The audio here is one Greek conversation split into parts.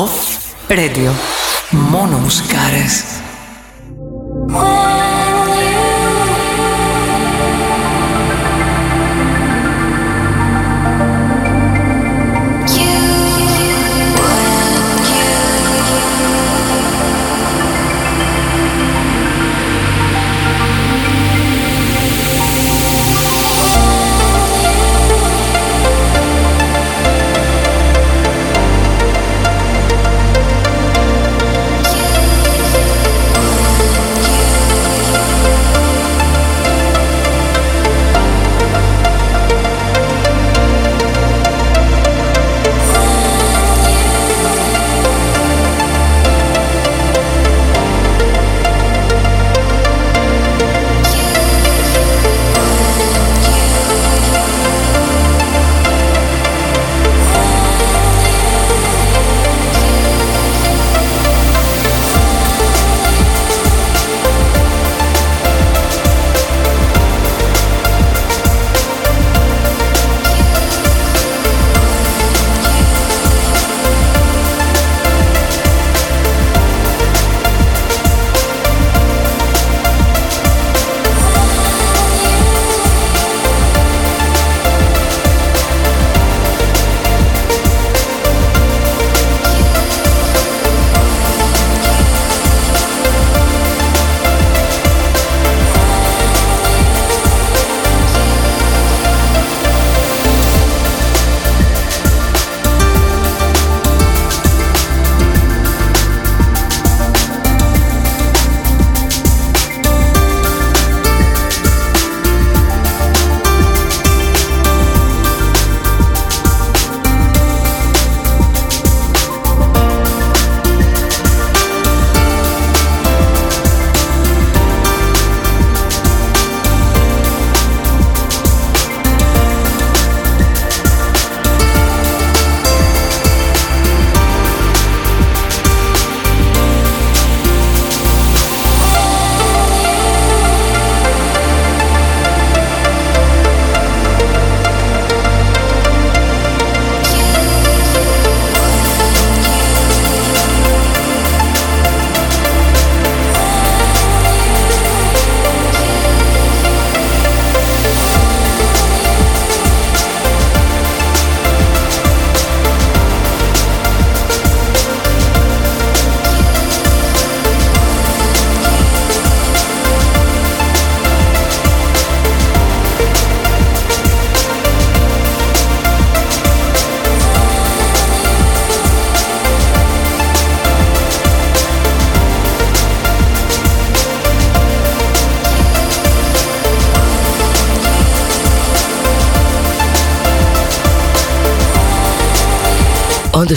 Off Radio. Μόνο μουσικάρες.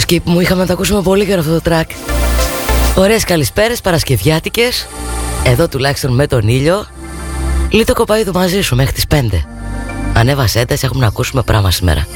Όντως και μου είχαμε να το ακούσουμε πολύ καιρό αυτό το track. Ωραίες καλησπέρες Παρασκευιάτικες. Εδώ τουλάχιστον με τον ήλιο. Λίτο κοπαίδου μαζί σου μέχρι τις 5 Ανέβασέ τα, έχουμε να ακούσουμε πράγμα σήμερα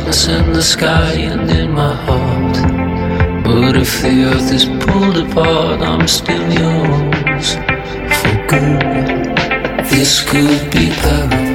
darkness in the sky and in my heart. But if the earth is pulled apart, I'm still yours for good. This could be paradise.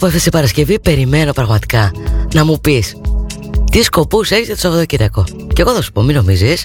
Που έφεσε η Παρασκευή, περιμένω πραγματικά να μου πεις τι σκοπούς έχεις για το Σαββατοκύριακο. Και εγώ θα σου πω, μην νομίζεις,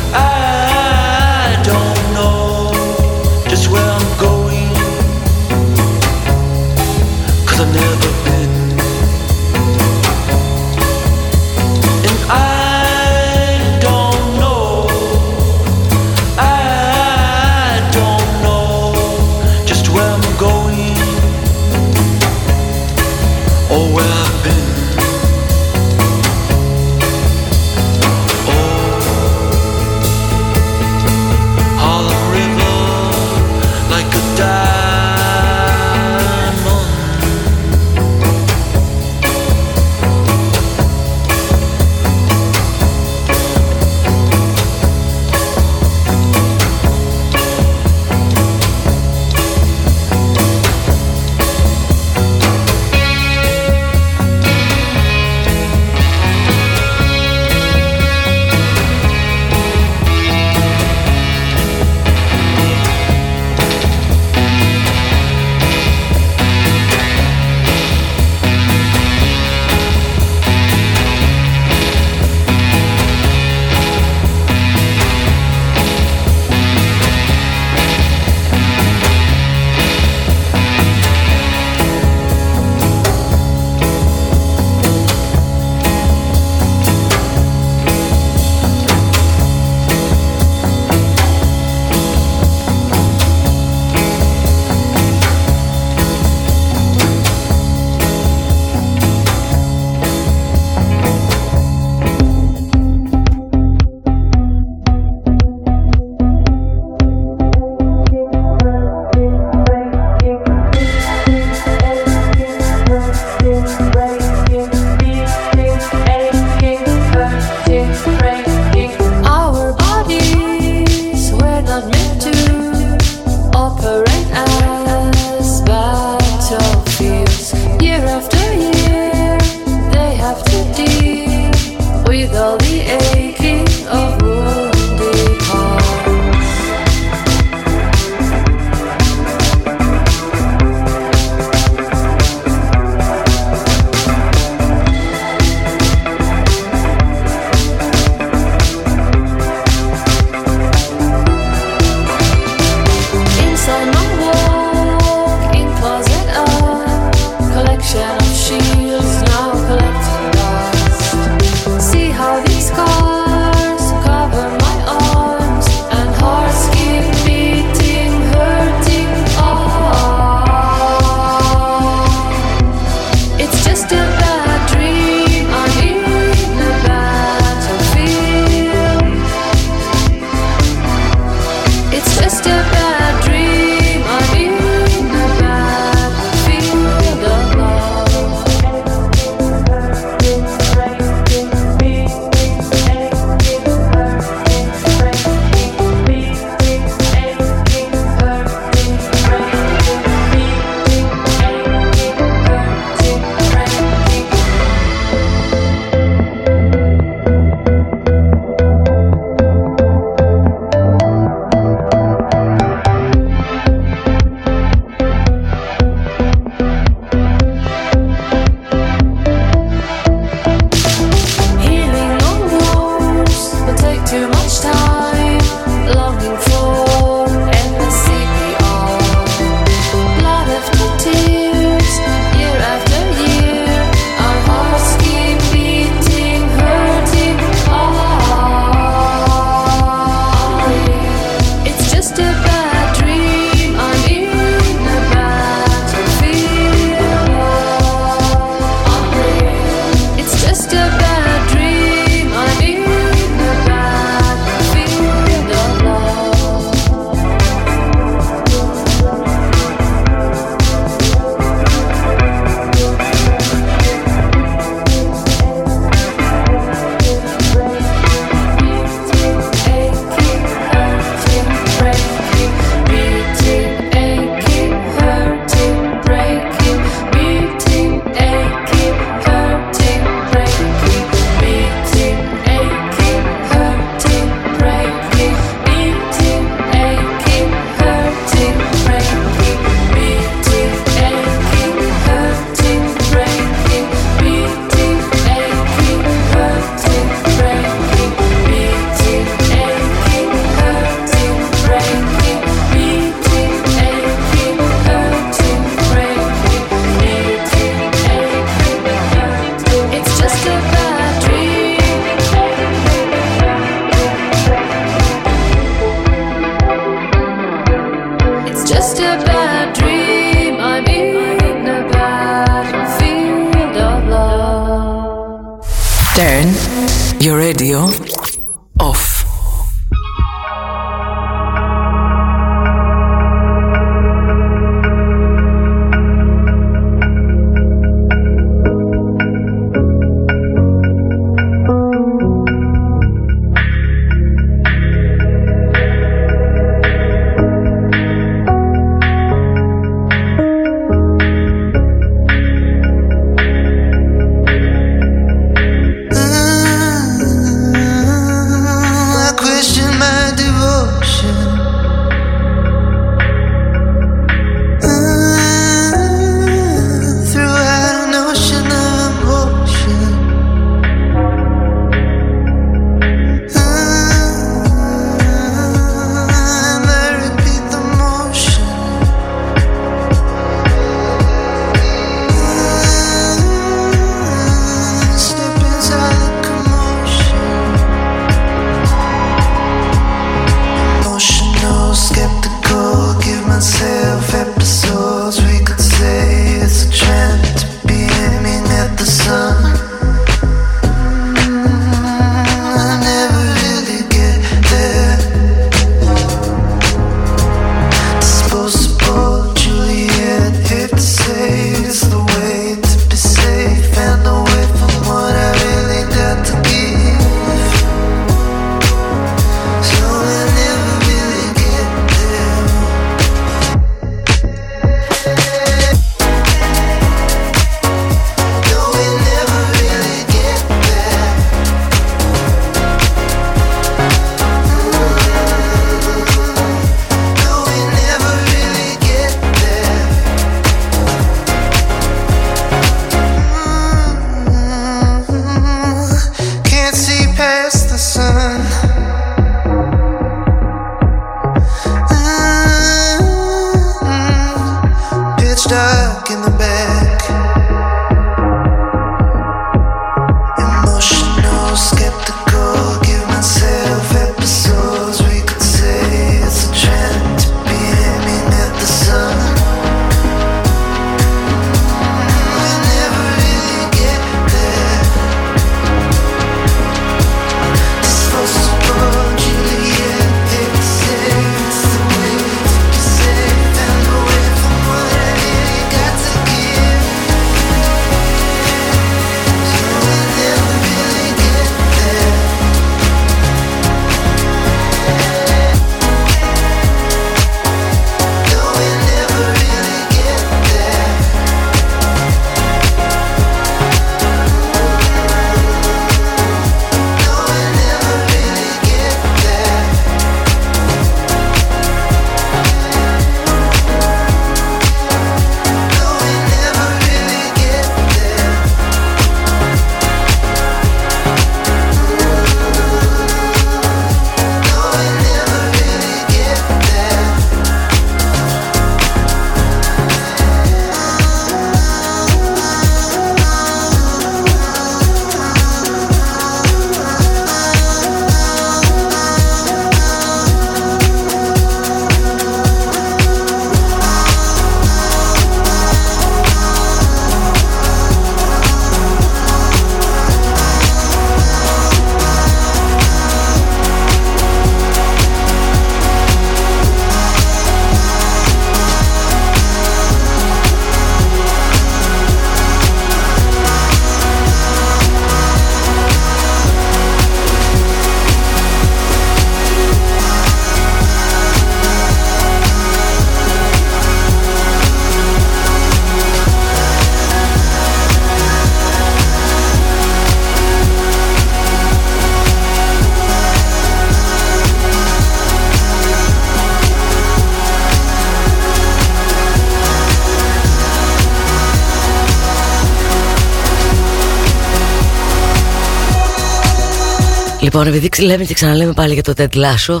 Λοιπόν, επειδή λέμε και ξαναλέμε πάλι για το Ted Lasso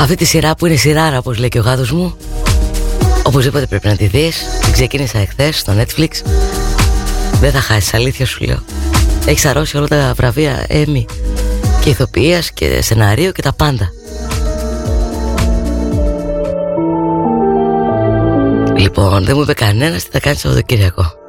Αυτή τη σειρά που είναι σειράρα όπως λέει και ο γάτος μου Οπωσδήποτε πρέπει να τη δεις. Την ξεκίνησα εχθές στο Netflix. Δεν θα χάσεις, αλήθεια σου λέω. Έχεις αρρώσει όλα τα βραβεία Emmy Και ηθοποιίας και σενάριο και τα πάντα. Λοιπόν, δεν μου είπε κανένας τι θα κάνεις Σαββατοκύριακο.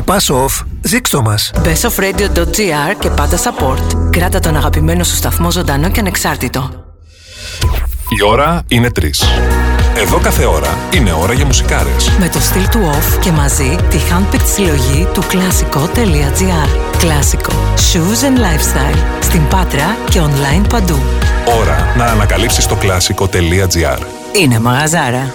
Αγαπάς off, ζήξτο μας. Besoffradio.gr και πάντα support. Κράτα τον αγαπημένο σου σταθμό ζωντανό και ανεξάρτητο. Η ώρα είναι 3. Εδώ κάθε ώρα είναι ώρα για μουσικάρες. Με το στυλ του off και μαζί τη handpicked συλλογή του κλασικό.gr. Κλασικό. Shoes and lifestyle. Στην Πάτρα και online παντού. Ώρα να ανακαλύψεις το κλασικό.gr. Είναι μαγαζάρα.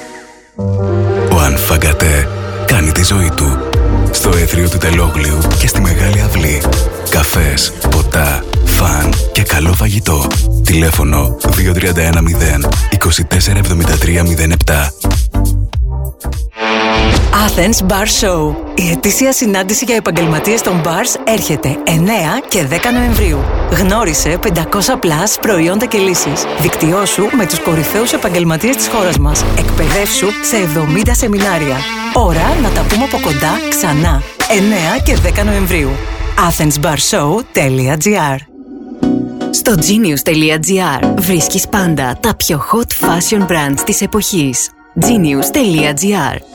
Ο Ανφαγκατέ κάνει τη ζωή του. Στο έθριο του Τελόγλιου και στη Μεγάλη Αυλή. Καφές, ποτά, φαν και καλό φαγητό. Τηλέφωνο 2310 247307. Athens Bar Show. Η ετήσια συνάντηση για επαγγελματίες των bars έρχεται 9 και 10 Νοεμβρίου. Γνώρισε 500 plus προϊόντα και λύσεις. Δικτυώσου με τους κορυφαίους επαγγελματίες της χώρας μας. Εκπαιδεύσου σε 70 σεμινάρια. Ώρα να τα πούμε από κοντά ξανά. 9 και 10 Νοεμβρίου. athensbarshow.gr Στο genius.gr βρίσκεις πάντα τα πιο hot fashion brands της εποχής. genius.gr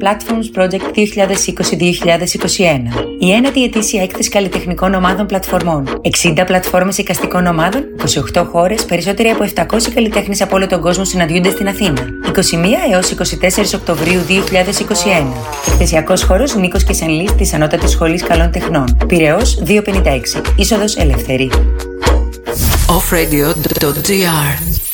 Platforms Project 2020-2021. Η ένατη ετήσια έκθεση καλλιτεχνικών ομάδων πλατφορμών. 60 πλατφόρμες εικαστικών ομάδων, 28 χώρες, περισσότεροι από 700 καλλιτέχνες από όλο τον κόσμο συναντιούνται στην Αθήνα. 21 έως 24 Οκτωβρίου 2021. Εκθεσιακός χώρος Νίκος και Σενλής της Ανώτατης Σχολής Καλών Τεχνών. Πυραιός 256. Είσοδος ελεύθερη. offradio.gr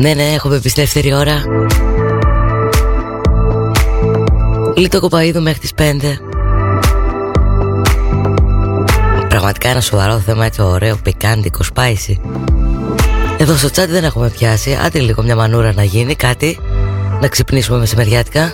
Ναι, ναι, έχουμε επιστρέφτερη ώρα. Λίτο κοπαίδου μέχρι τις 5. Πραγματικά ένα σοβαρό θέμα έτσι ωραίο, πικάντικο, σπάισι. Εδώ στο τσάτι δεν έχουμε πιάσει. Άντε λίγο μια μανούρα να γίνει, κάτι. Να ξυπνήσουμε μεσημεριάτικα.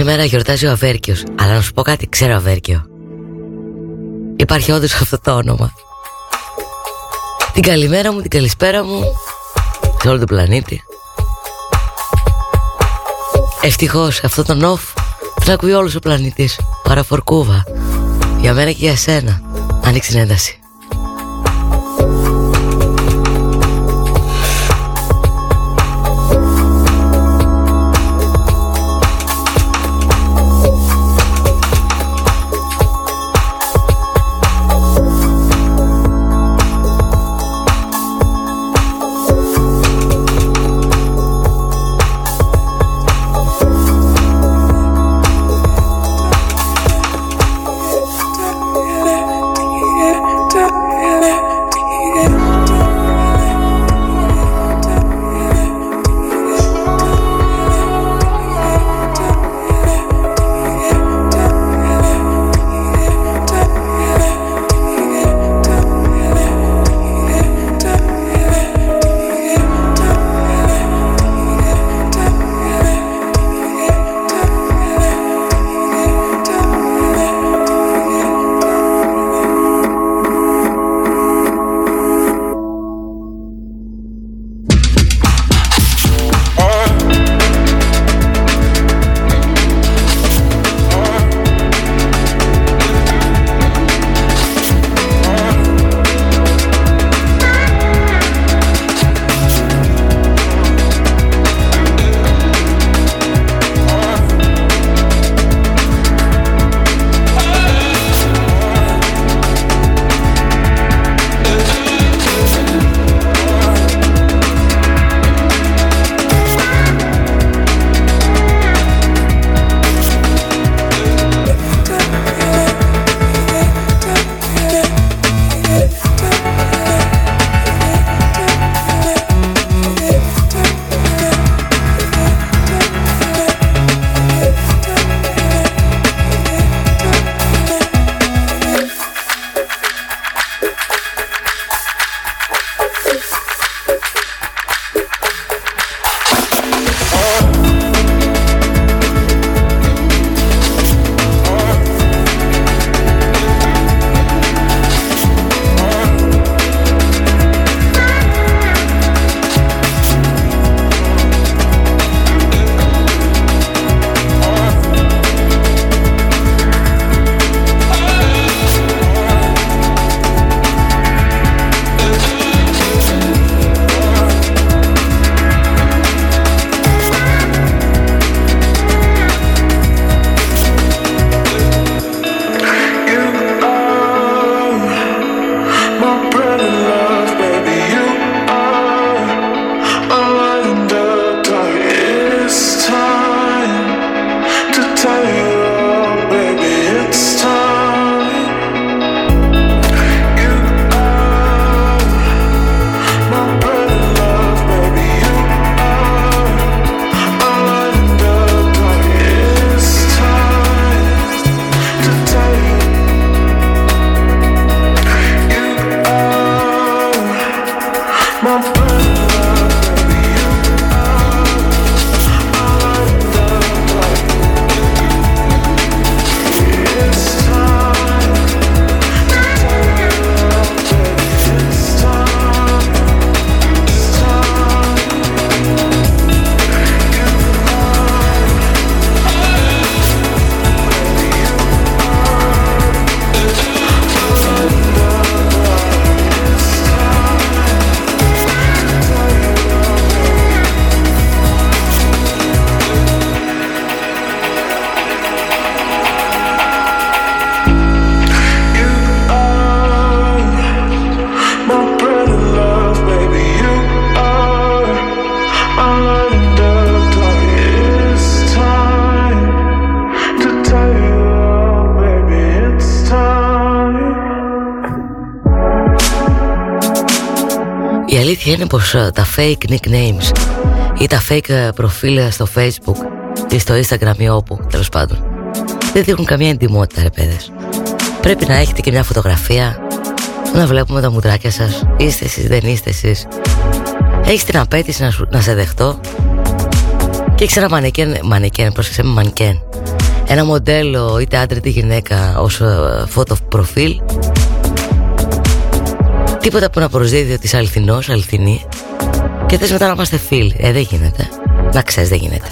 Σήμερα γιορτάζει ο Αβέρκιος. Αλλά να σου πω κάτι, ξέρω Αβέρκιο. Υπάρχει όντως αυτό το όνομα. Την καλημέρα μου, την καλησπέρα μου Σε όλο τον πλανήτη. Ευτυχώς αυτό το νοφ Τον ακούει όλος ο πλανήτης. Παραφορκούβα. Για μένα και για σένα. Άνοιξε την ένταση αλήθεια είναι πως ε, τα fake nicknames ή τα fake ε, προφίλ στο facebook ή στο instagram ή όπου τέλος πάντων δεν δείχνουν καμία εντυμότητα ρε παιδες. Πρέπει να έχετε και μια φωτογραφία να βλέπουμε τα μουδράκια σας. Είστε εσείς δεν είστε εσείς. Έχεις την απέτηση να, σου, να σε δεχτώ. Και έχεις ένα μανικέν Μανικέν πρόσεξε με μανικέν ένα μοντέλο είτε άντρα είτε γυναίκα ως φωτο προφίλ τίποτα που να προσδίδει ότι είσαι αληθινός, αληθινή. Και θες μετά να είμαστε φίλοι. Ε δεν γίνεται. Να ξέρεις δεν γίνεται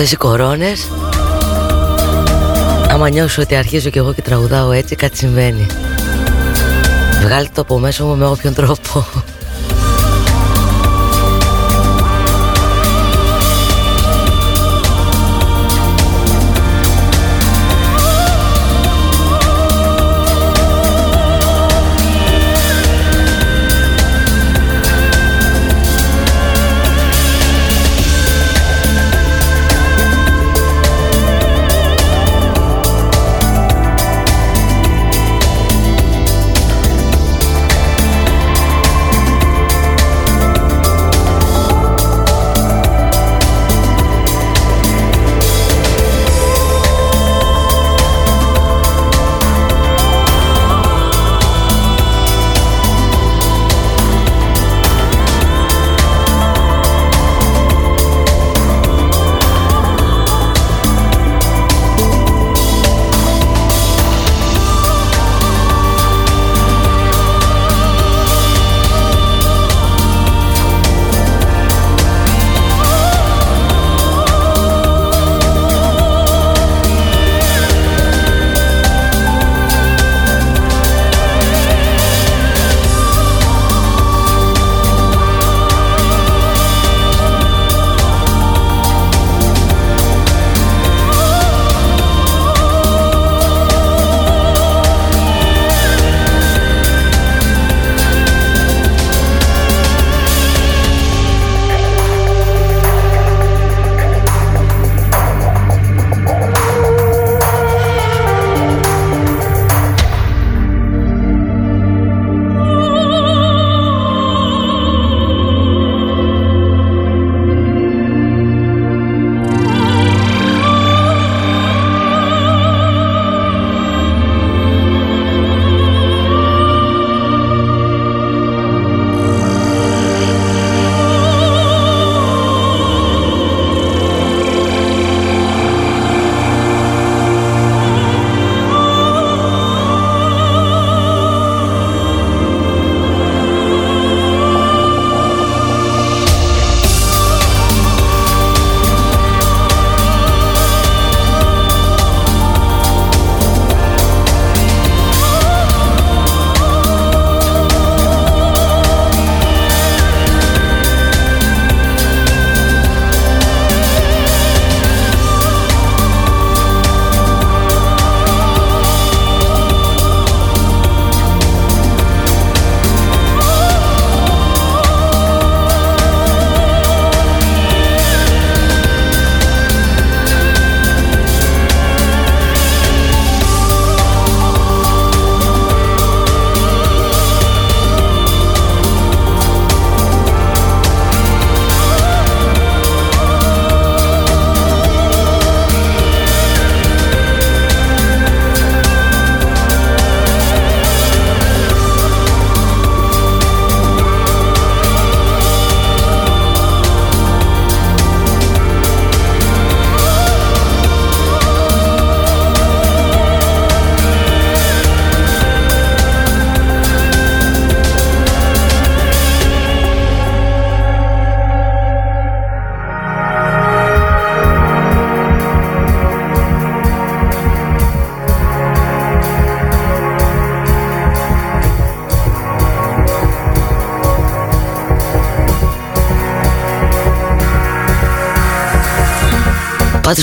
αυτές οι κορώνες; Άμα νιώσω ότι αρχίζω κι εγώ και τραγουδάω έτσι κάτι συμβαίνει. Βγάλτε το από μέσα μου με όποιον τρόπο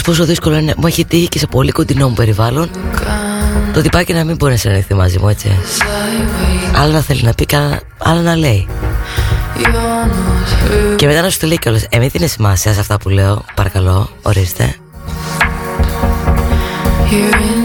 πόσο δύσκολο είναι. Μου έχει τύχει και σε πολύ κοντινό μου περιβάλλον. Το τυπάκι να μην μπορεί να συνεχθεί μαζί μου έτσι. Άλλα να θέλει να πει Άλλα να λέει. Και μετά να σου το λέει κιόλας Εμείς είναι σημασία σε αυτά που λέω Παρακαλώ ορίστε You're in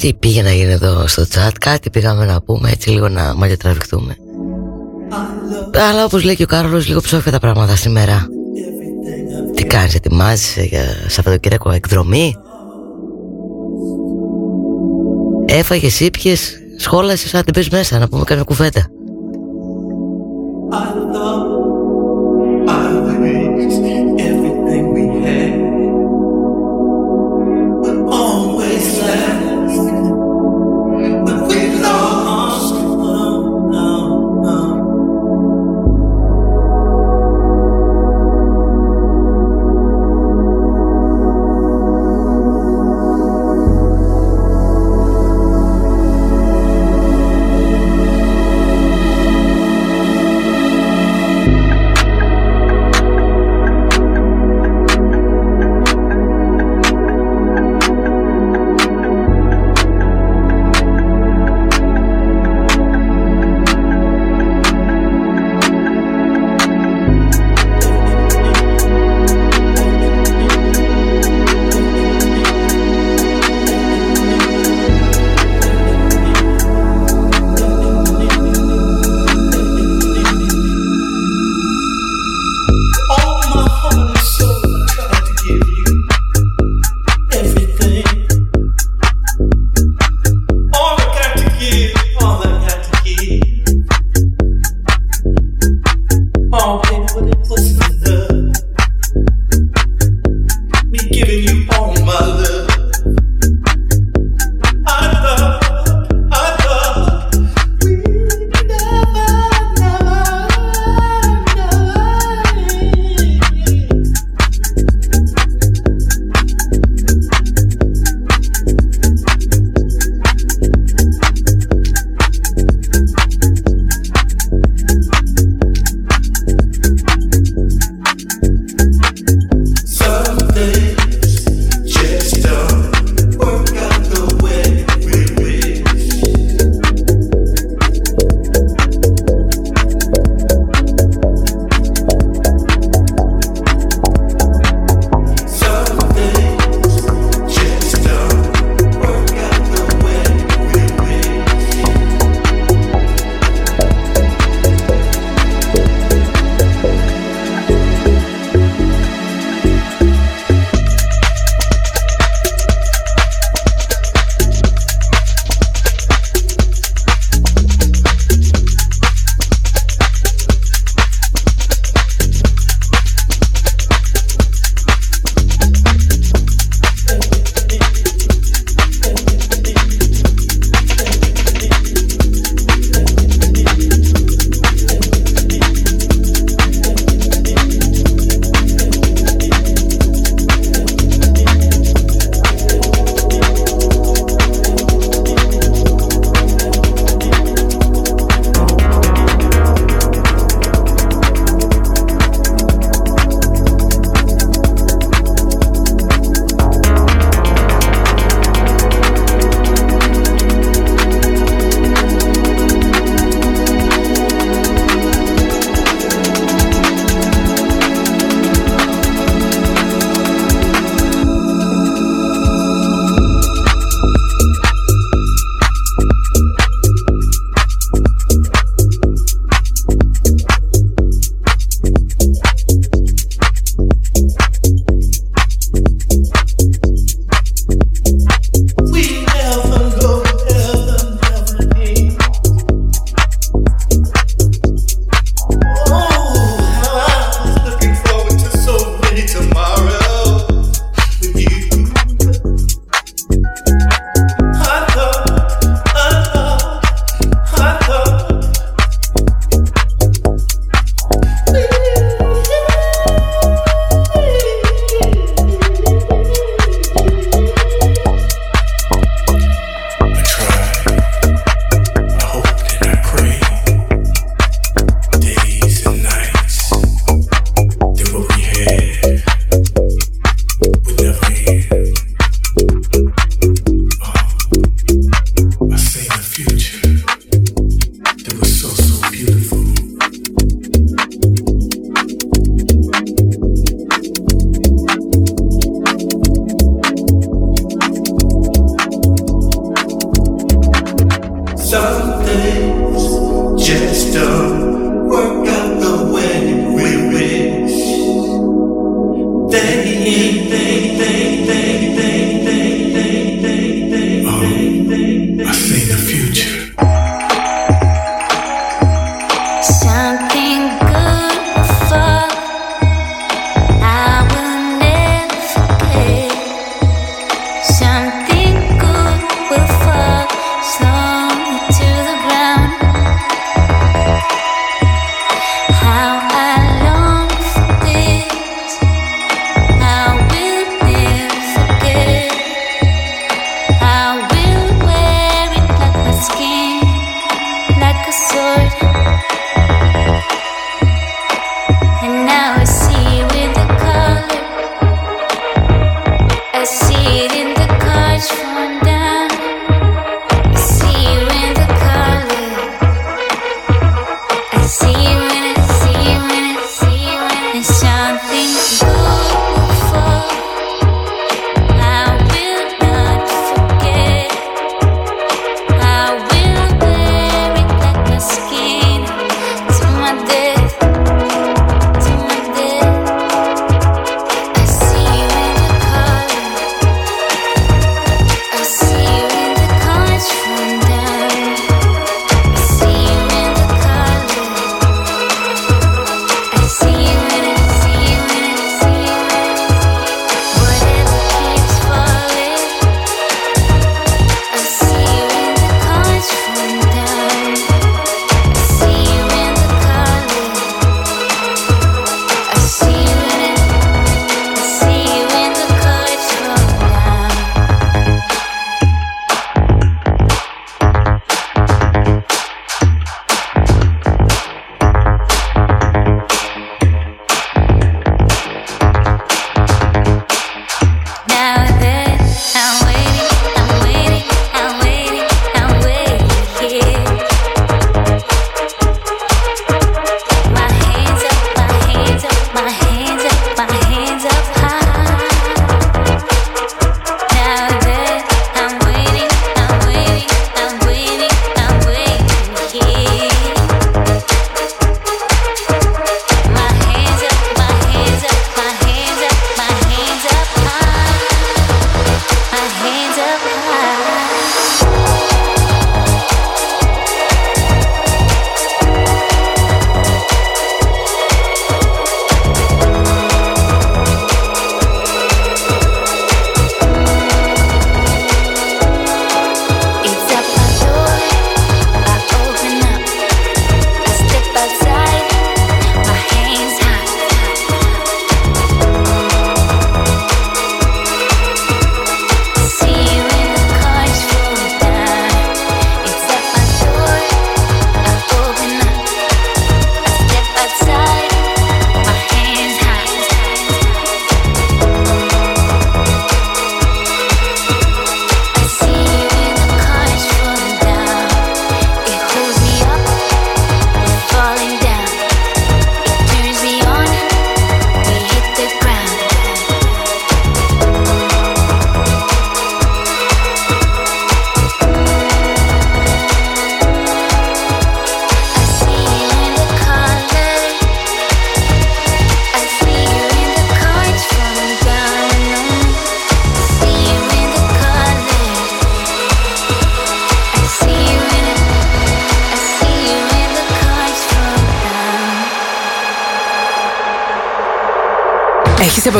Κάτι πήγε να γίνει εδώ στο chat, κάτι πήγαμε να πούμε έτσι λίγο να μαλλιοτραβηχτούμε. Αλλά όπως λέει και ο Κάρολος λίγο ψόφια τα πράγματα σήμερα. Τι κάνεις, ετοιμάζεσαι για Σαββατοκύριακο εκδρομή; Έφαγες, ήπιες, σχόλασες, αν την πες μέσα να πούμε καμιά κουβέντα.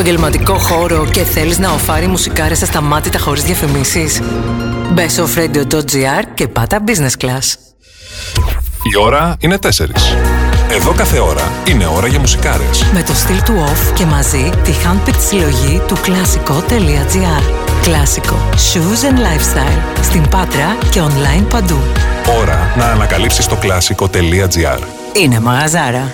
Επαγγελματικό χώρο και θέλεις να οφάρει μουσικάρες ασταμάτητα χωρίς διαφημίσεις. Μπες στο offradio.gr και πάτα business class. Η ώρα είναι 4. Εδώ κάθε ώρα είναι ώρα για μουσικάρες. Με το στυλ του off και μαζί τη handpicked συλλογή του κλασικό.gr. Κλασικό. Shoes and lifestyle. Στην Πάτρα και online παντού. Ώρα να ανακαλύψεις το κλασικό.gr. Είναι μαγαζάρα.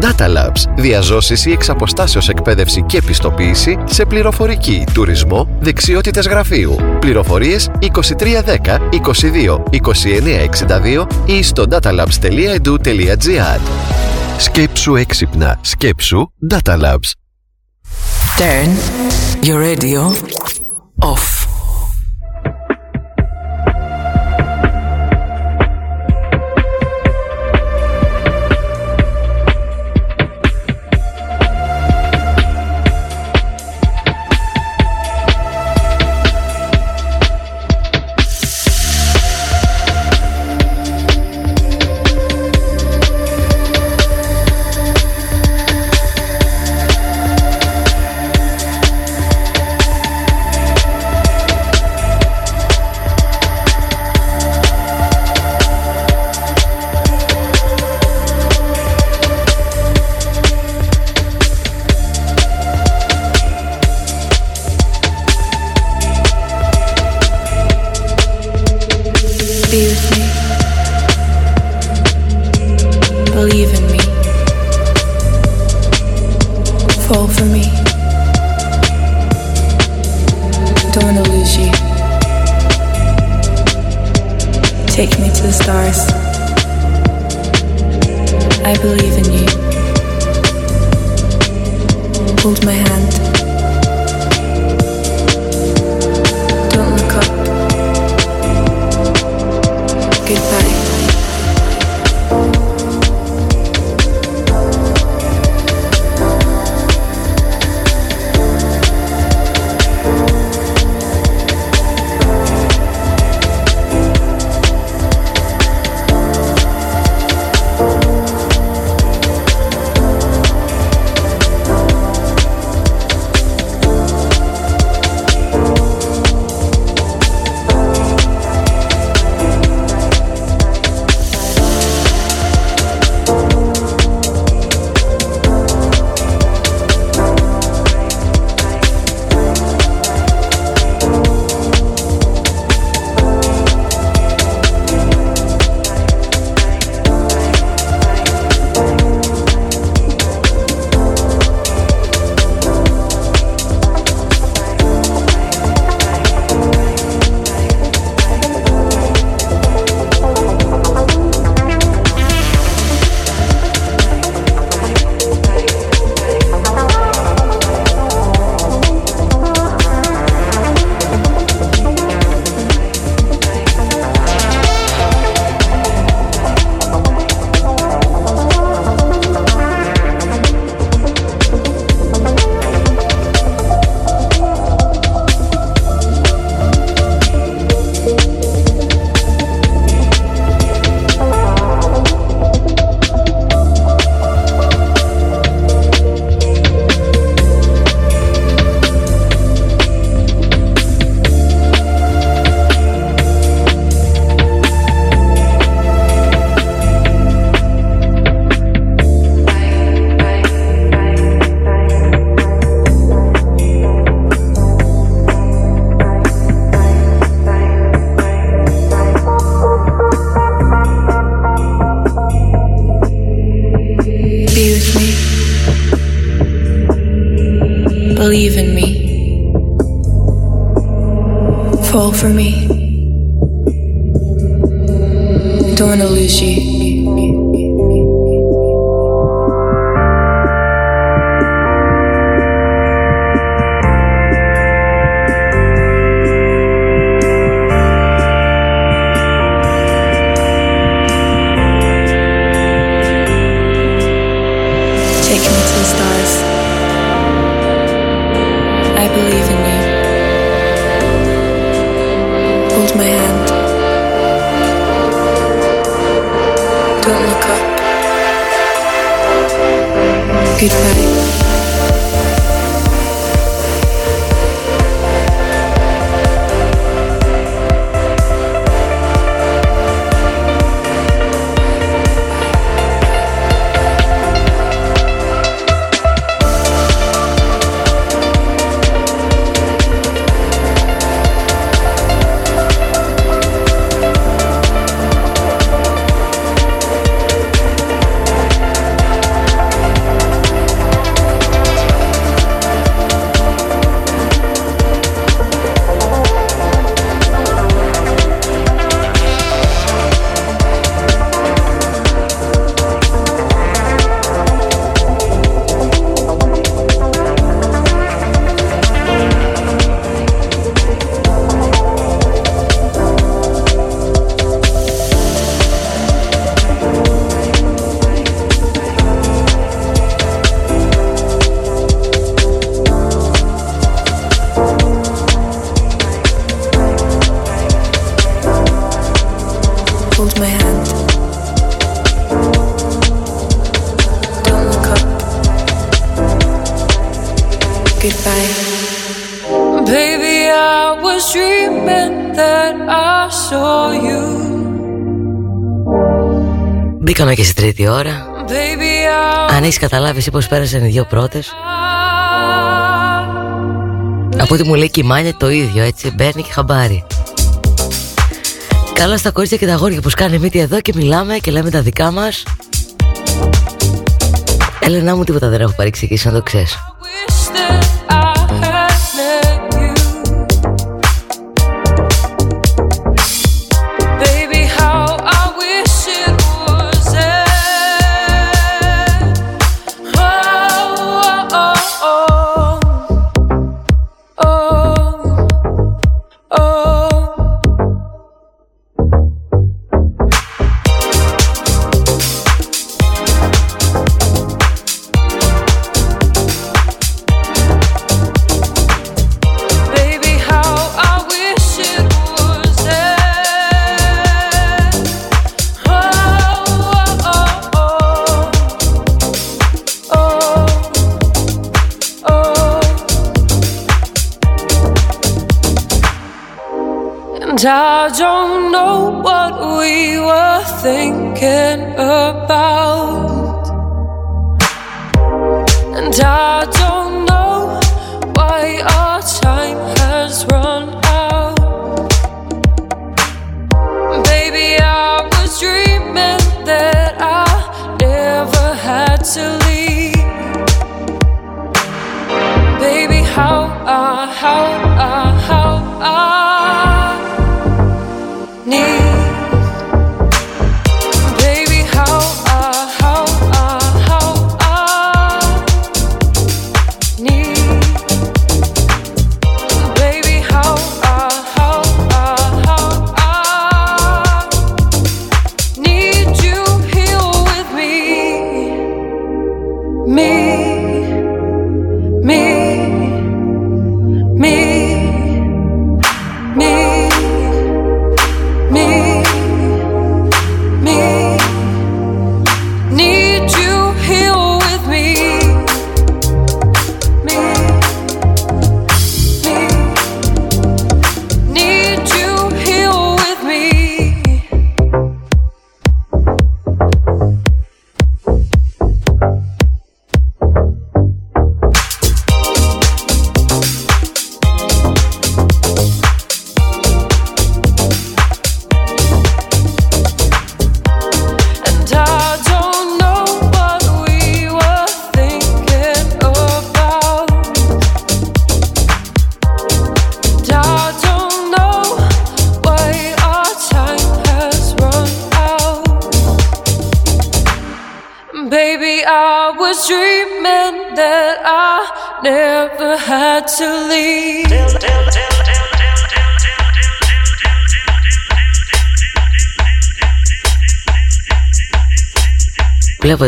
Data Labs. Διαζώσεις ή εξαποστάσεως εκπαίδευση και επιστοποίηση σε πληροφορική, τουρισμό, δεξιότητες γραφείου. Πληροφορίες 2310 22 2962 ή στο datalabs.edu.gr Σκέψου έξυπνα. Σκέψου Data Labs. Turn your radio off. Stars. I believe in you. Hold my Μπήκαμε και στη τρίτη ώρα. Αν έχεις καταλάβει εσύ πως πέρασαν οι δύο πρώτες. Από ό,τι μου λέει και το ίδιο έτσι. Μπαίνει και χαμπάρι Καλά στα κορίτσια και τα αγόρια που σκάνε μύτη εδώ και μιλάμε και λέμε τα δικά μας. Έλενα μου τίποτα δεν έχω παρεξηγήσει να το ξέρεις.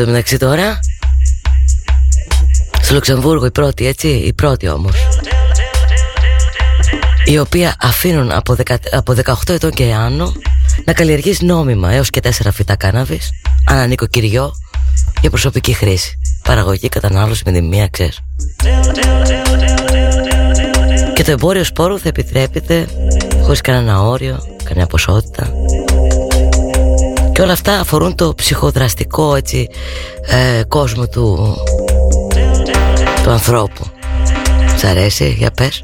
εδώ μεταξύ τώρα. Στο Λουξεμβούργο η πρώτη, έτσι, η πρώτη όμως. Η οποία αφήνουν από, 18 ετών και άνω να καλλιεργείς νόμιμα έως και 4 φυτά κάναβης, ανανίκο κυριό, για προσωπική χρήση. Παραγωγή, κατανάλωση, μηνυμία, ξέρεις. Και το εμπόριο σπόρου θα επιτρέπεται χωρίς κανένα όριο, κανένα ποσότητα και όλα αυτά αφορούν το ψυχοδραστικό έτσι, ε, κόσμο του, του ανθρώπου. Σ' αρέσει, για πες.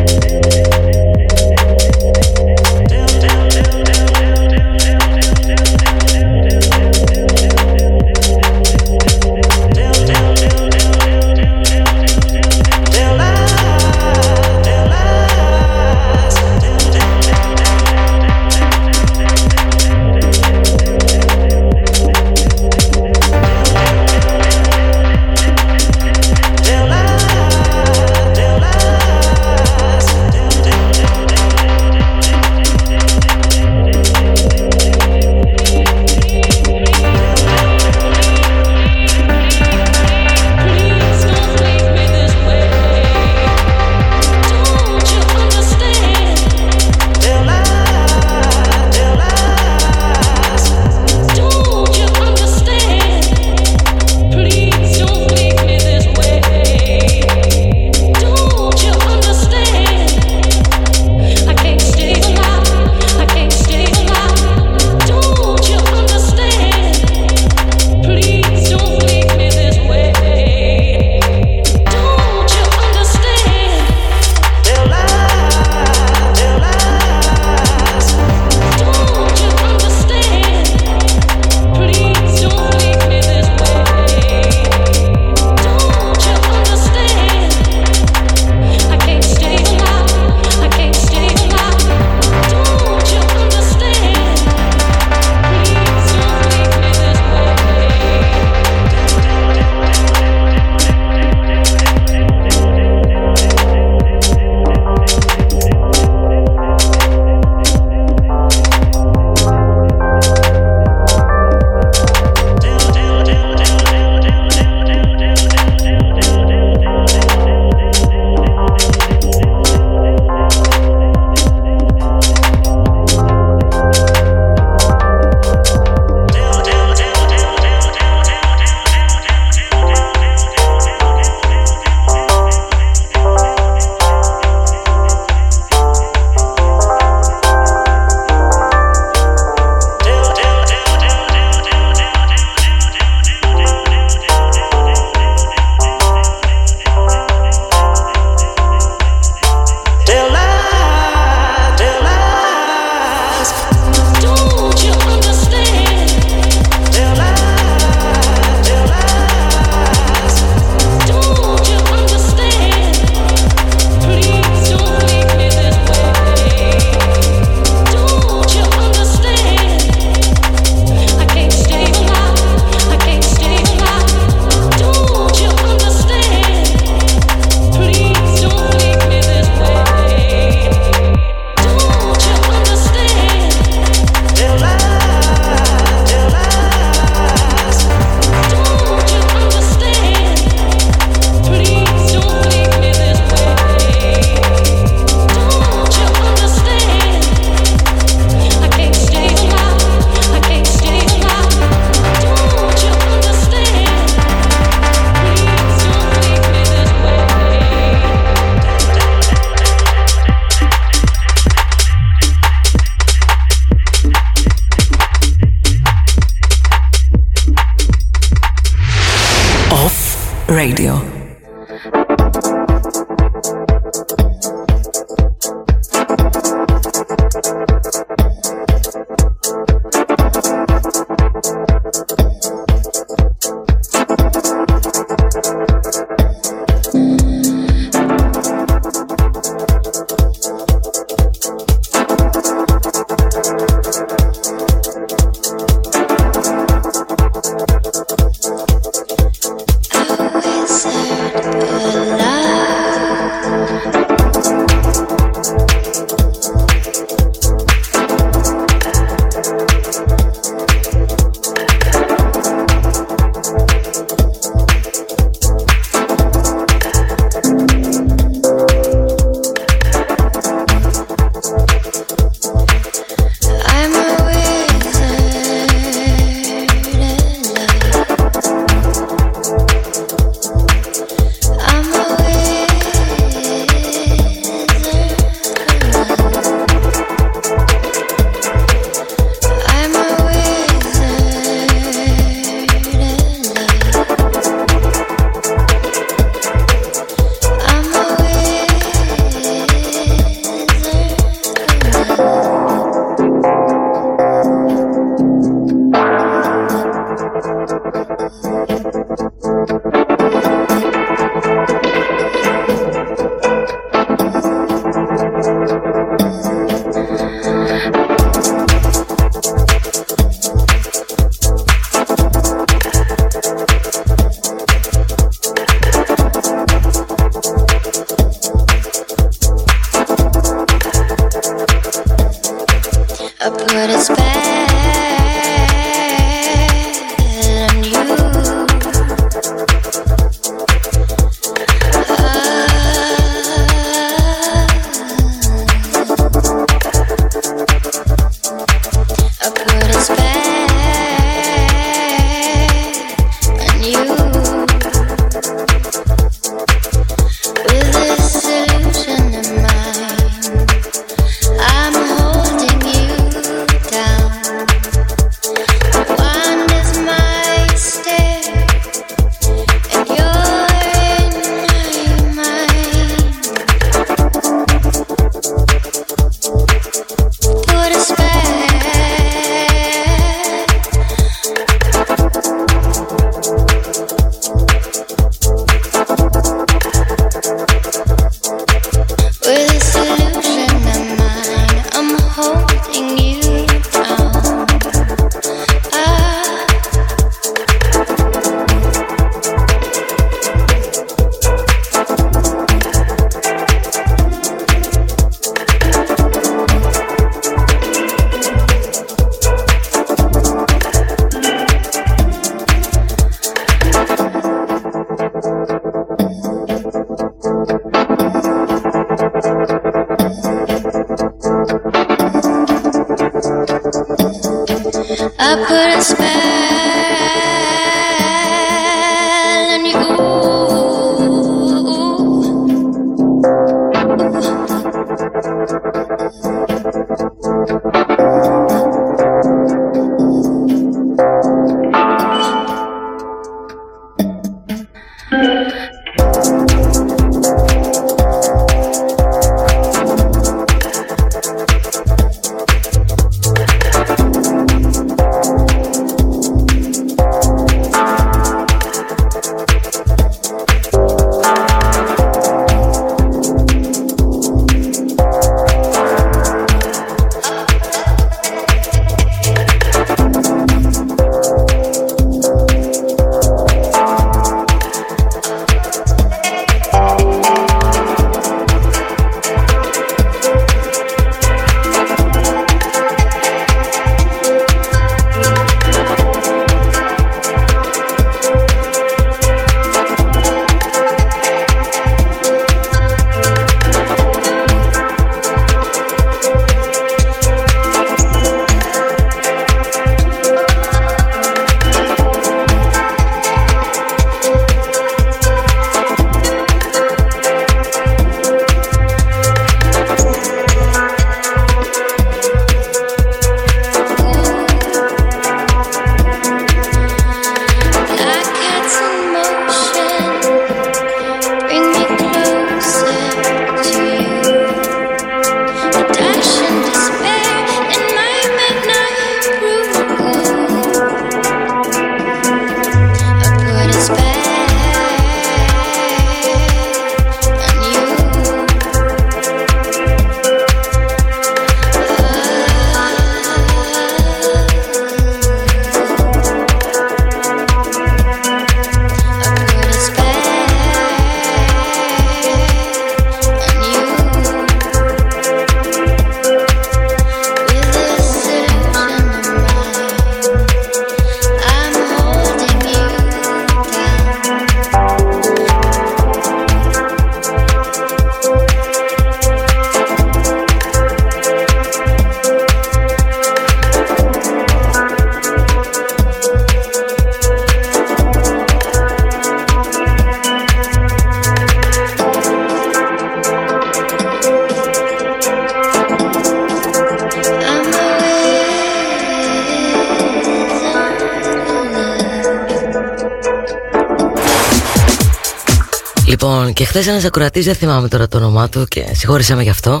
Χθες ένας ακροατής, δεν θυμάμαι τώρα το όνομά του και συγχώρησέ με γι' αυτό.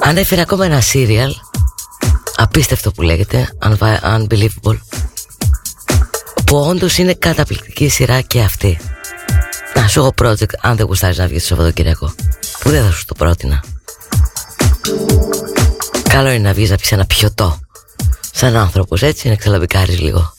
Ανέφερε ακόμα ένα serial. Απίστευτο που λέγεται. Unbelievable. Που όντως είναι καταπληκτική σειρά και αυτή. Να σου έχω project αν δεν γουστάρεις να βγεις το Σαββατοκύριακο. Που δεν θα σου το πρότεινα. Καλό είναι να βγεις να πει ένα πιωτό. Σαν άνθρωπος έτσι, να ξαλαμπικάρει λίγο.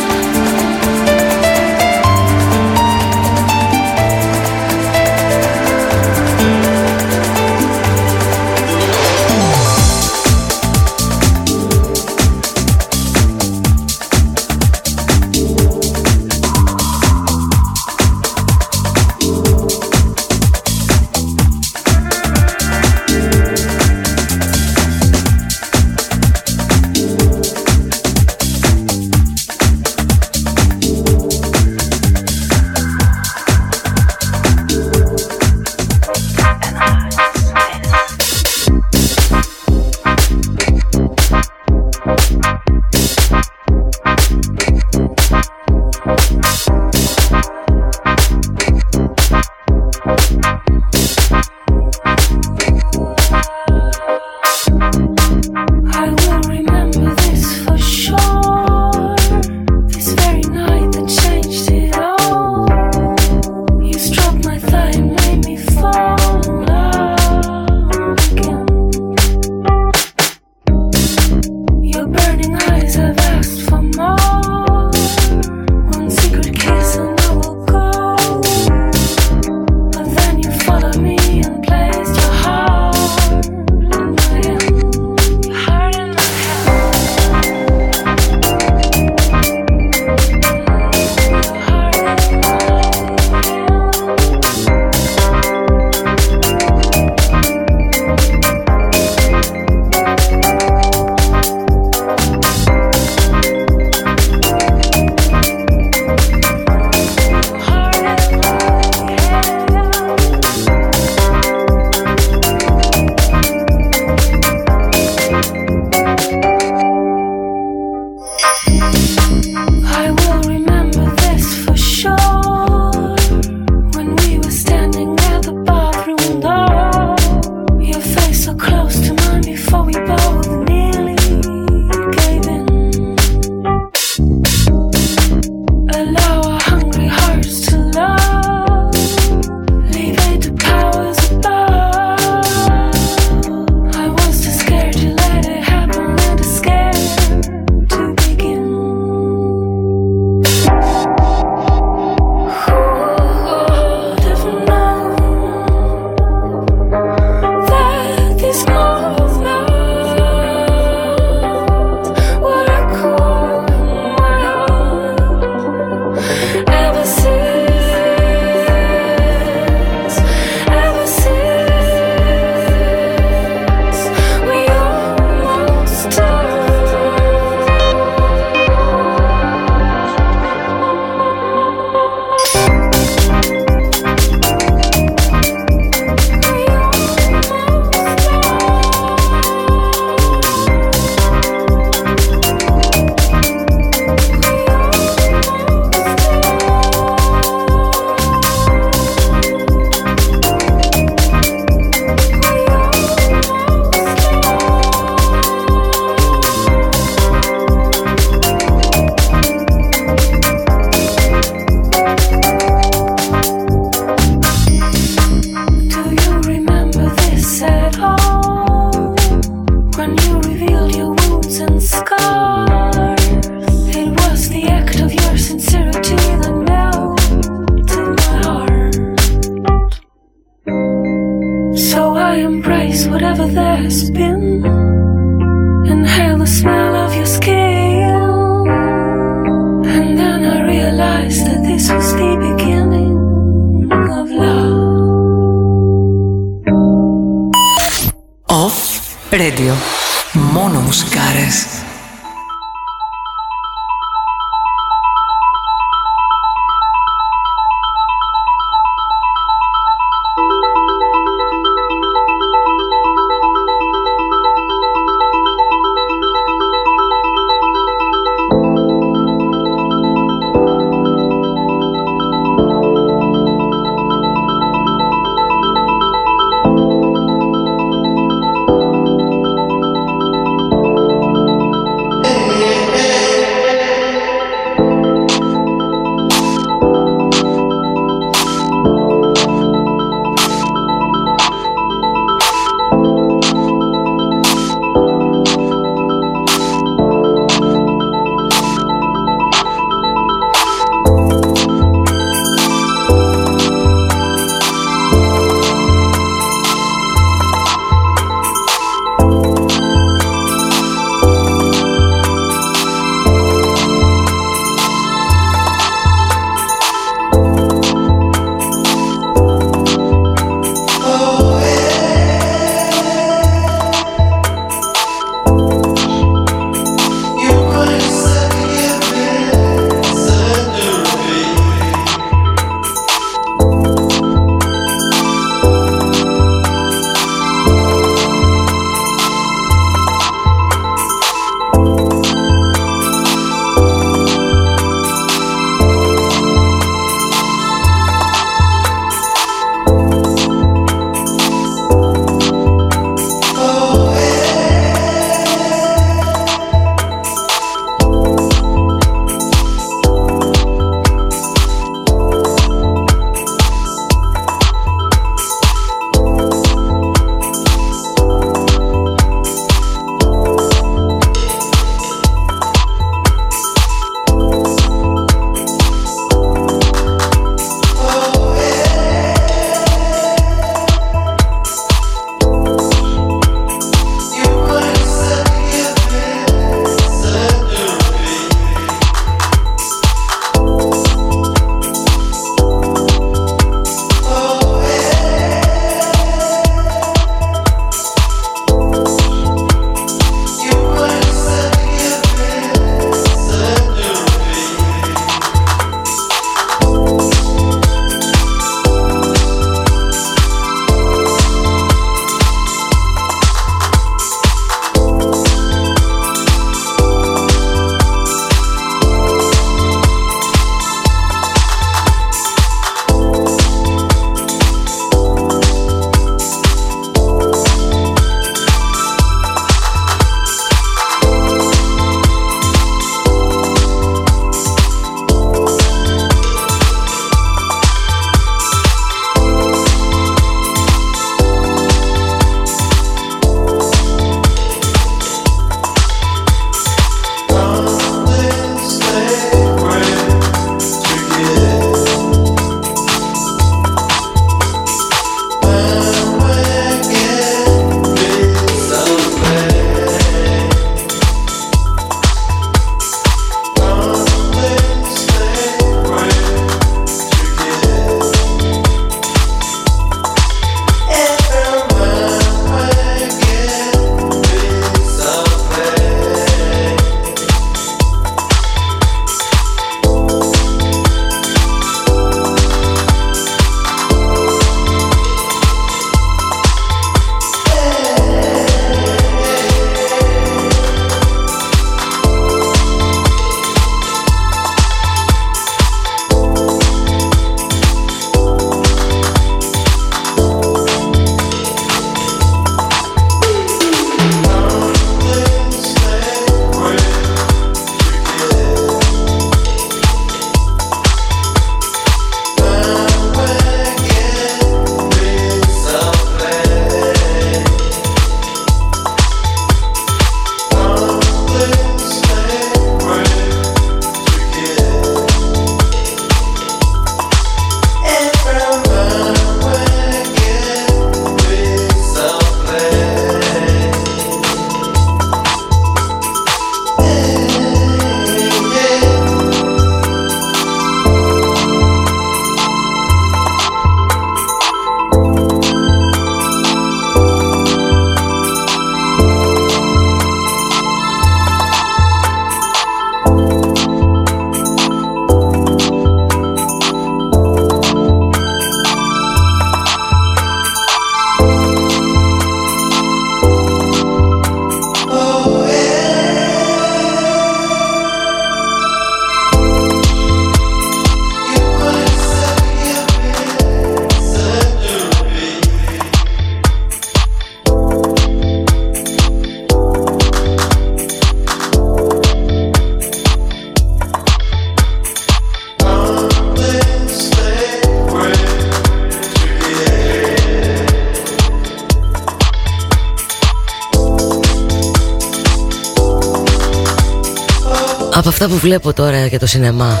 Βλέπω τώρα για το σινεμά.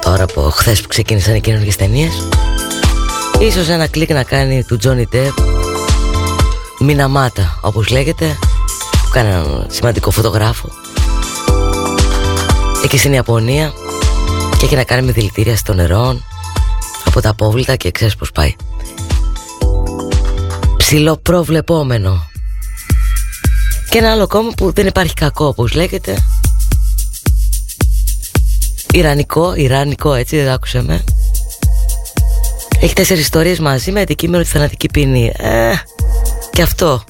Τώρα από χθες που ξεκίνησαν οι καινούργιες ταινίες. Ίσως ένα κλικ να κάνει του Τζόνι Τεπ Μιναμάτα όπως λέγεται. Που κάνει έναν σημαντικό φωτογράφο. Εκεί στην Ιαπωνία. Και έχει να κάνει με δηλητήρια στο νερό. Από τα απόβλητα και ξέρεις πως πάει. Ψηλό προβλεπόμενο Και ένα άλλο κόμμα που δεν υπάρχει κακό όπως λέγεται Ιρανικό, Ιρανικό έτσι δεν άκουσε με Έχει τέσσερις ιστορίες μαζί με αντικείμενο τη θανατική ποινή. Ε, Και αυτό.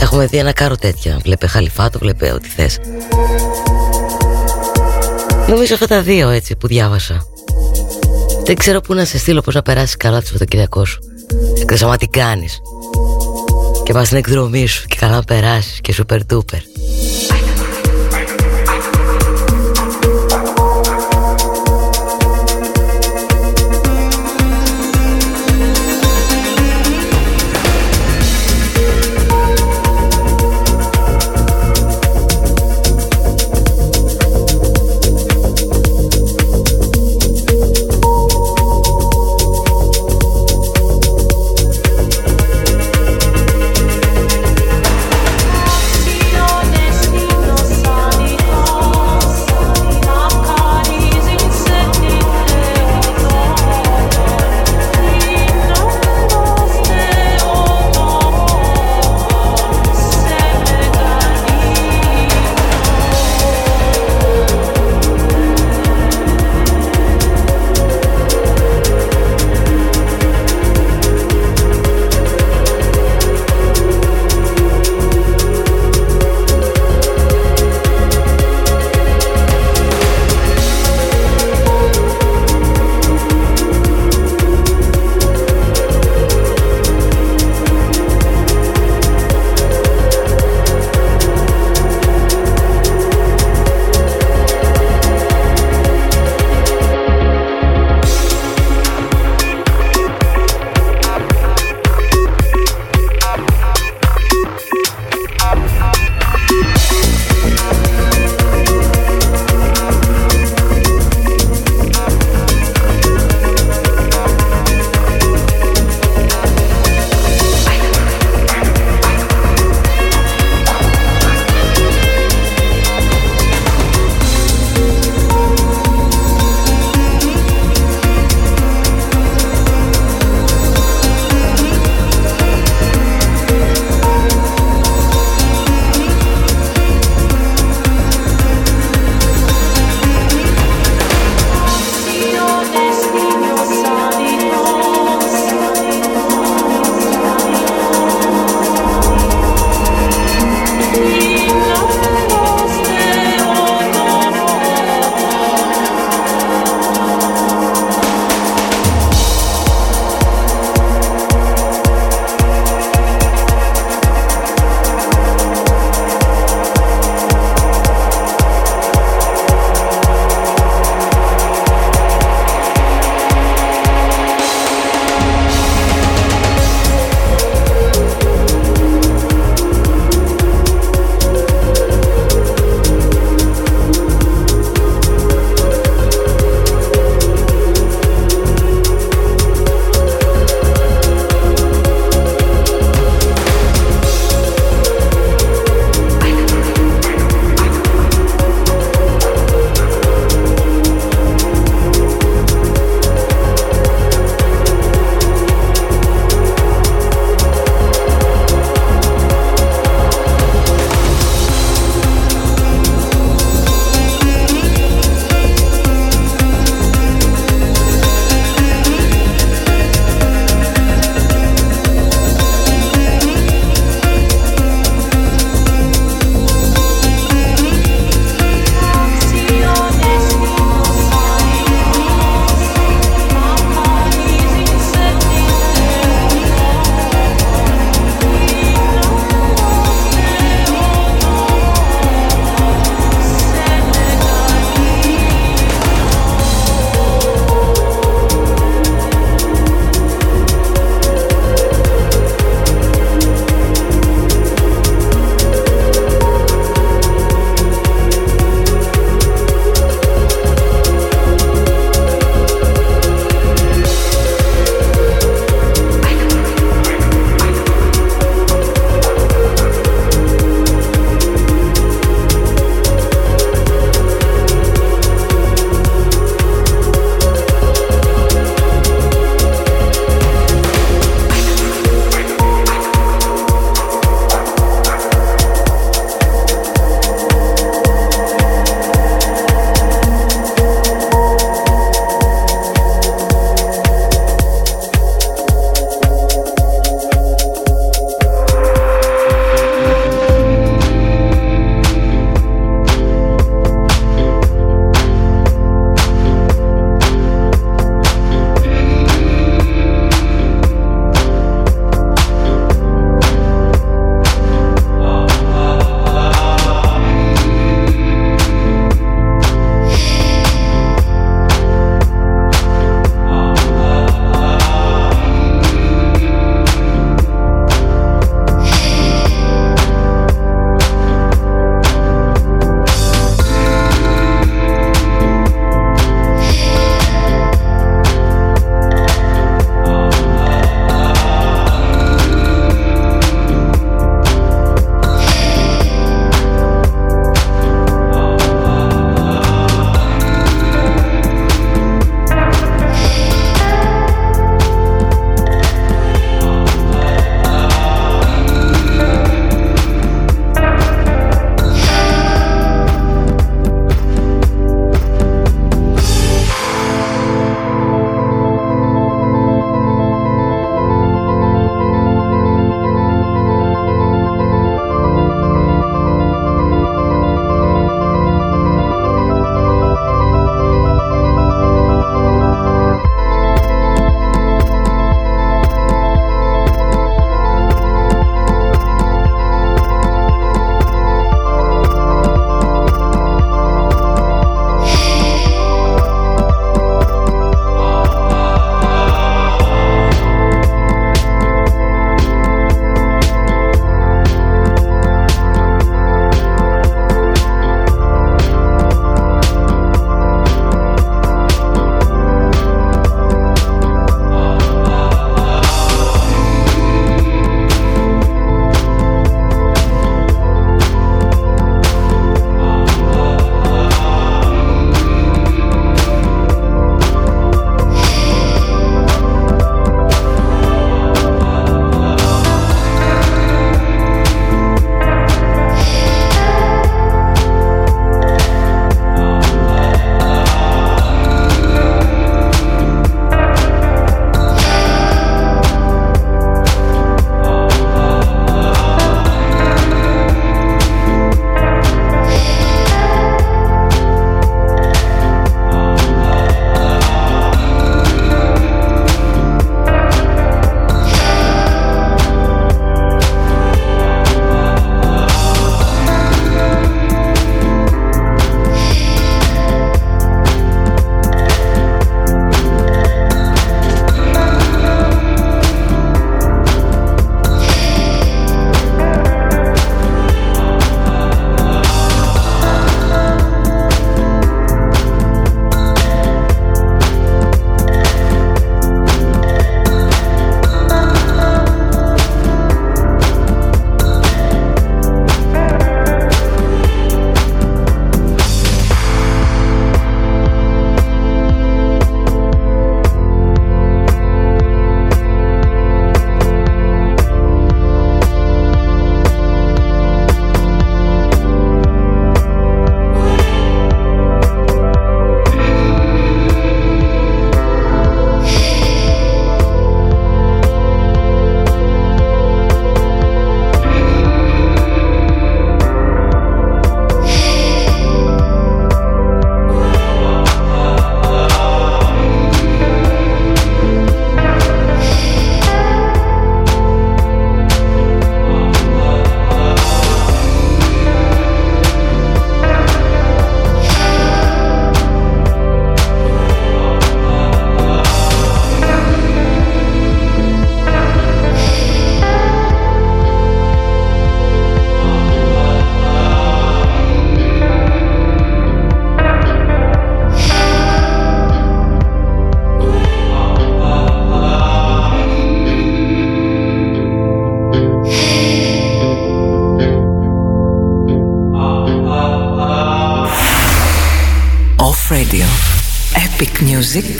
Έχουμε δει ένα κάρο τέτοια. Βλέπε χαλιφάτο, βλέπε ό,τι θες. Νομίζω αυτά τα δύο έτσι που διάβασα. Δεν ξέρω πού να σε στείλω Πώς να περάσεις καλά το Σαββατοκυριακό σου. Εκτός άμα τι κάνεις. Και πας στην εκδρομή σου Και καλά να περάσεις και super duper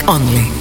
Only.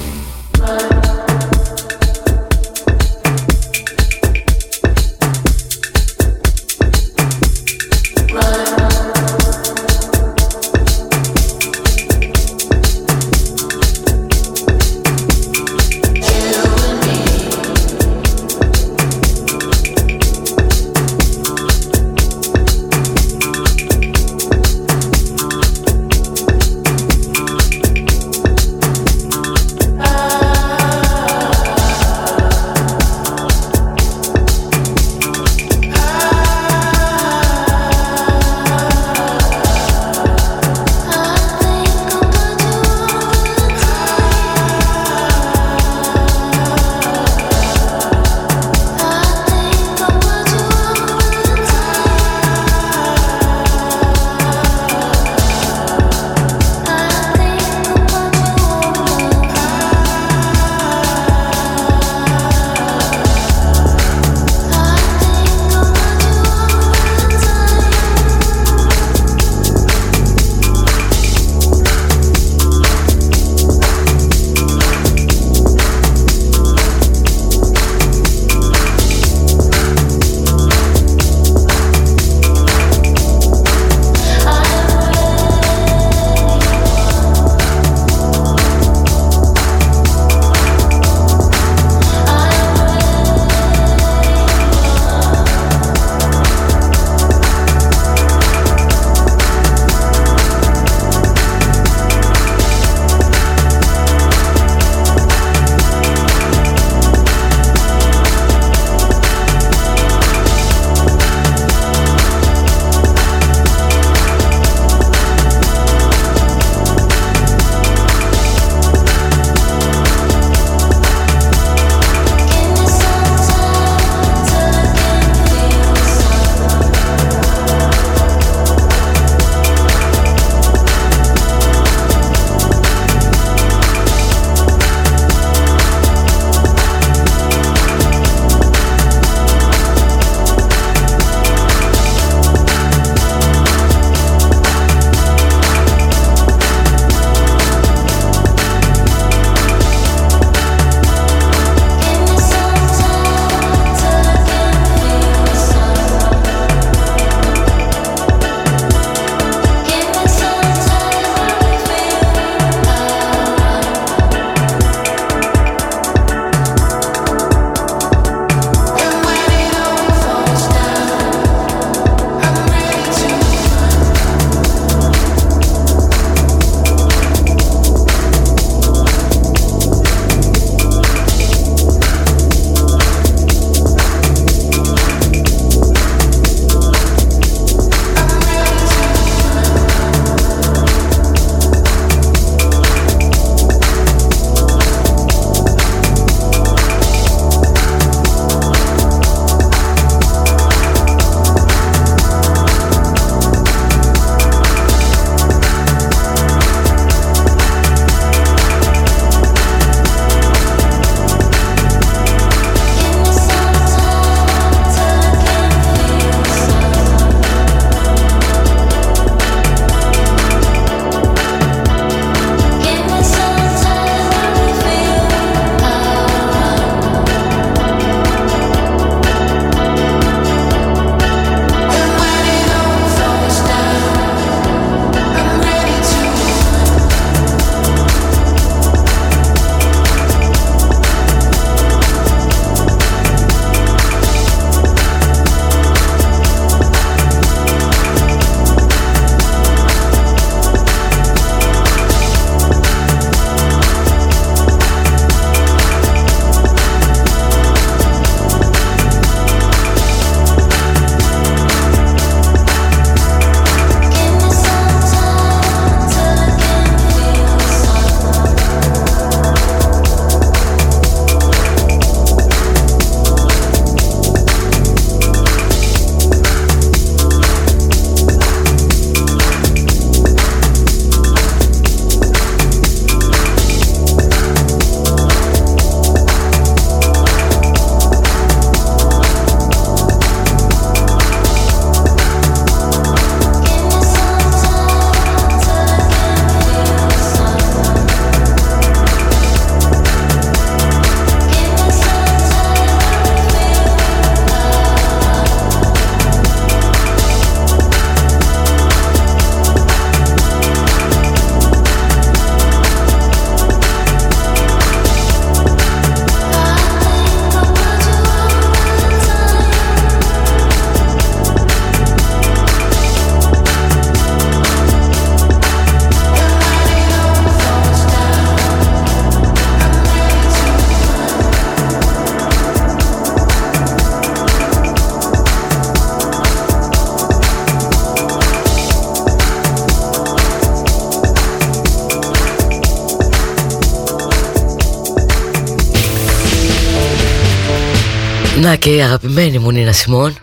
Και η αγαπημένη μου Νίνα Σιμών.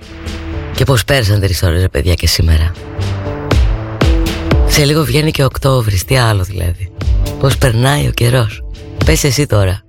Και πως πέρασαν τρεις ώρες ρε παιδιά και σήμερα. Σε λίγο βγαίνει και Οκτώβρης Τι άλλο δηλαδή. Πως περνάει ο καιρός. Πες εσύ τώρα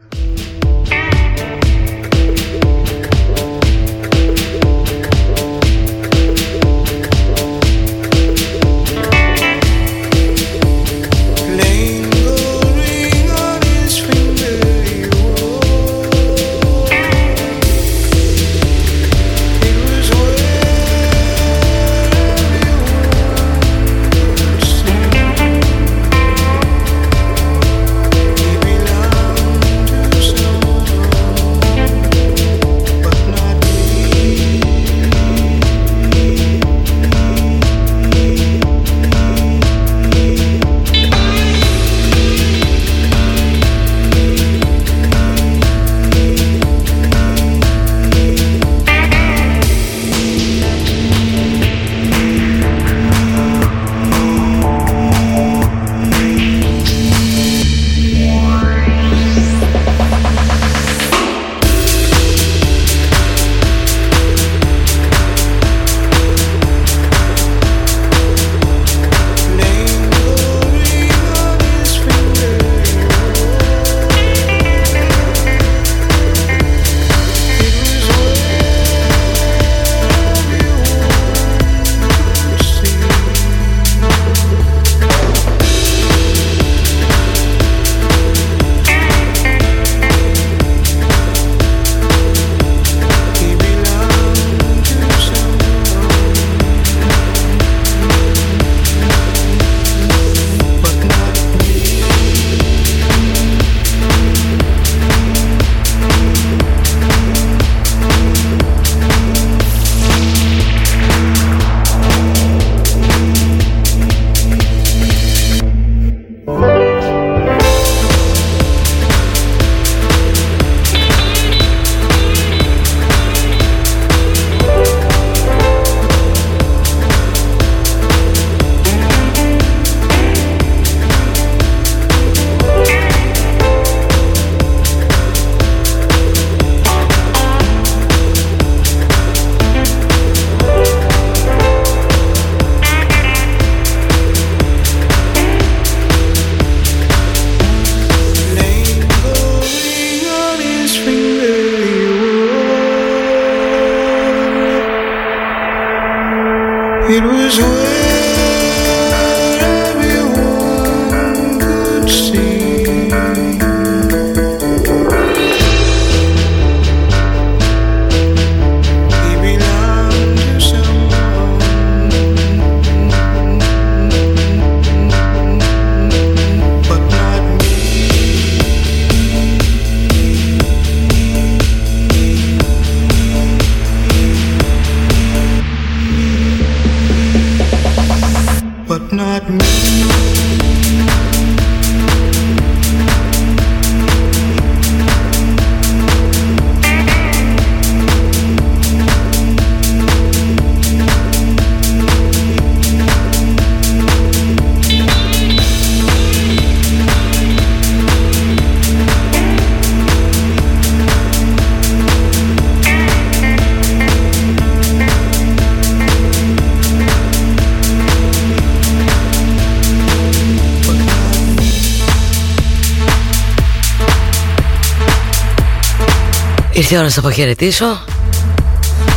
Ήρθε η ώρα να σε αποχαιρετήσω.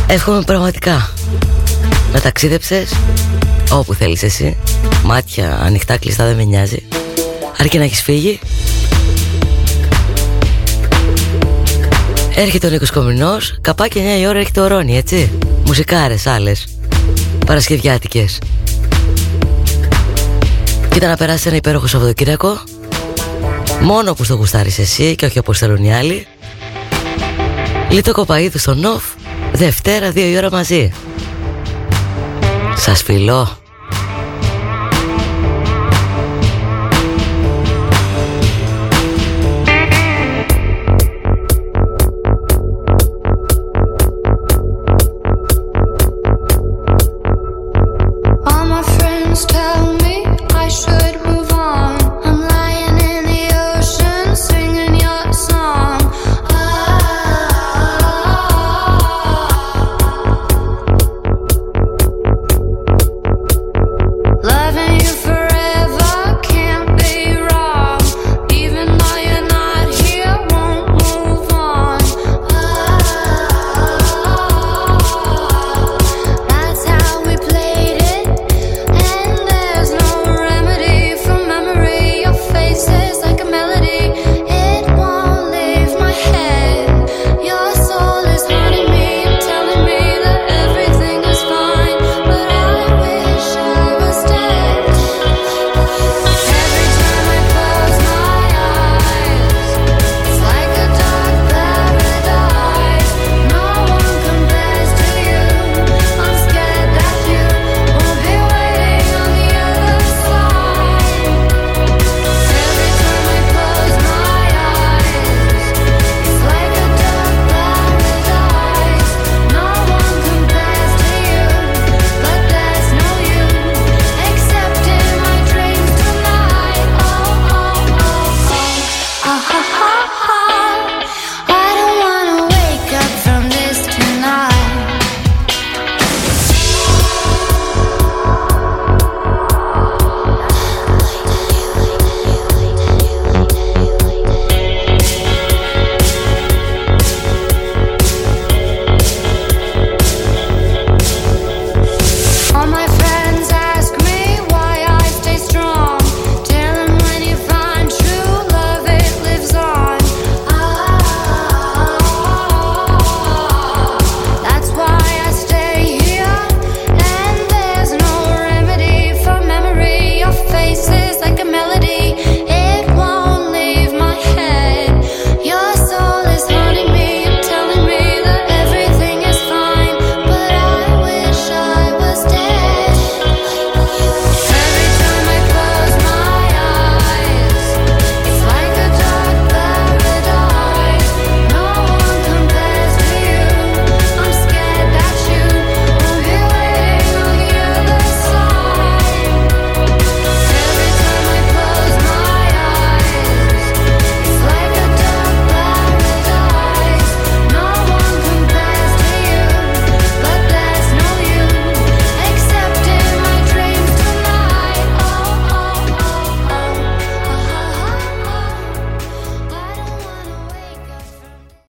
Εύχομαι πραγματικά Να ταξίδεψες Όπου θέλεις εσύ. Μάτια ανοιχτά κλειστά δεν με νοιάζει. Αρκεί να έχεις φύγει. Έρχεται ο Νίκος Κομινός. Καπάκι 9 η ώρα έρχεται ο Ρόνι έτσι. Μουσικάρες άλλες. Παρασκευιάτικες. Κοίτα να περάσεις ένα υπέροχο Σαββατοκύριακο. Μόνο όπως το γουστάρεις εσύ Και όχι όπως θέλουν οι άλλοι Λίτο Κοπαίδου στο Νοφ Δευτέρα 2 η ώρα μαζί. Σας φιλώ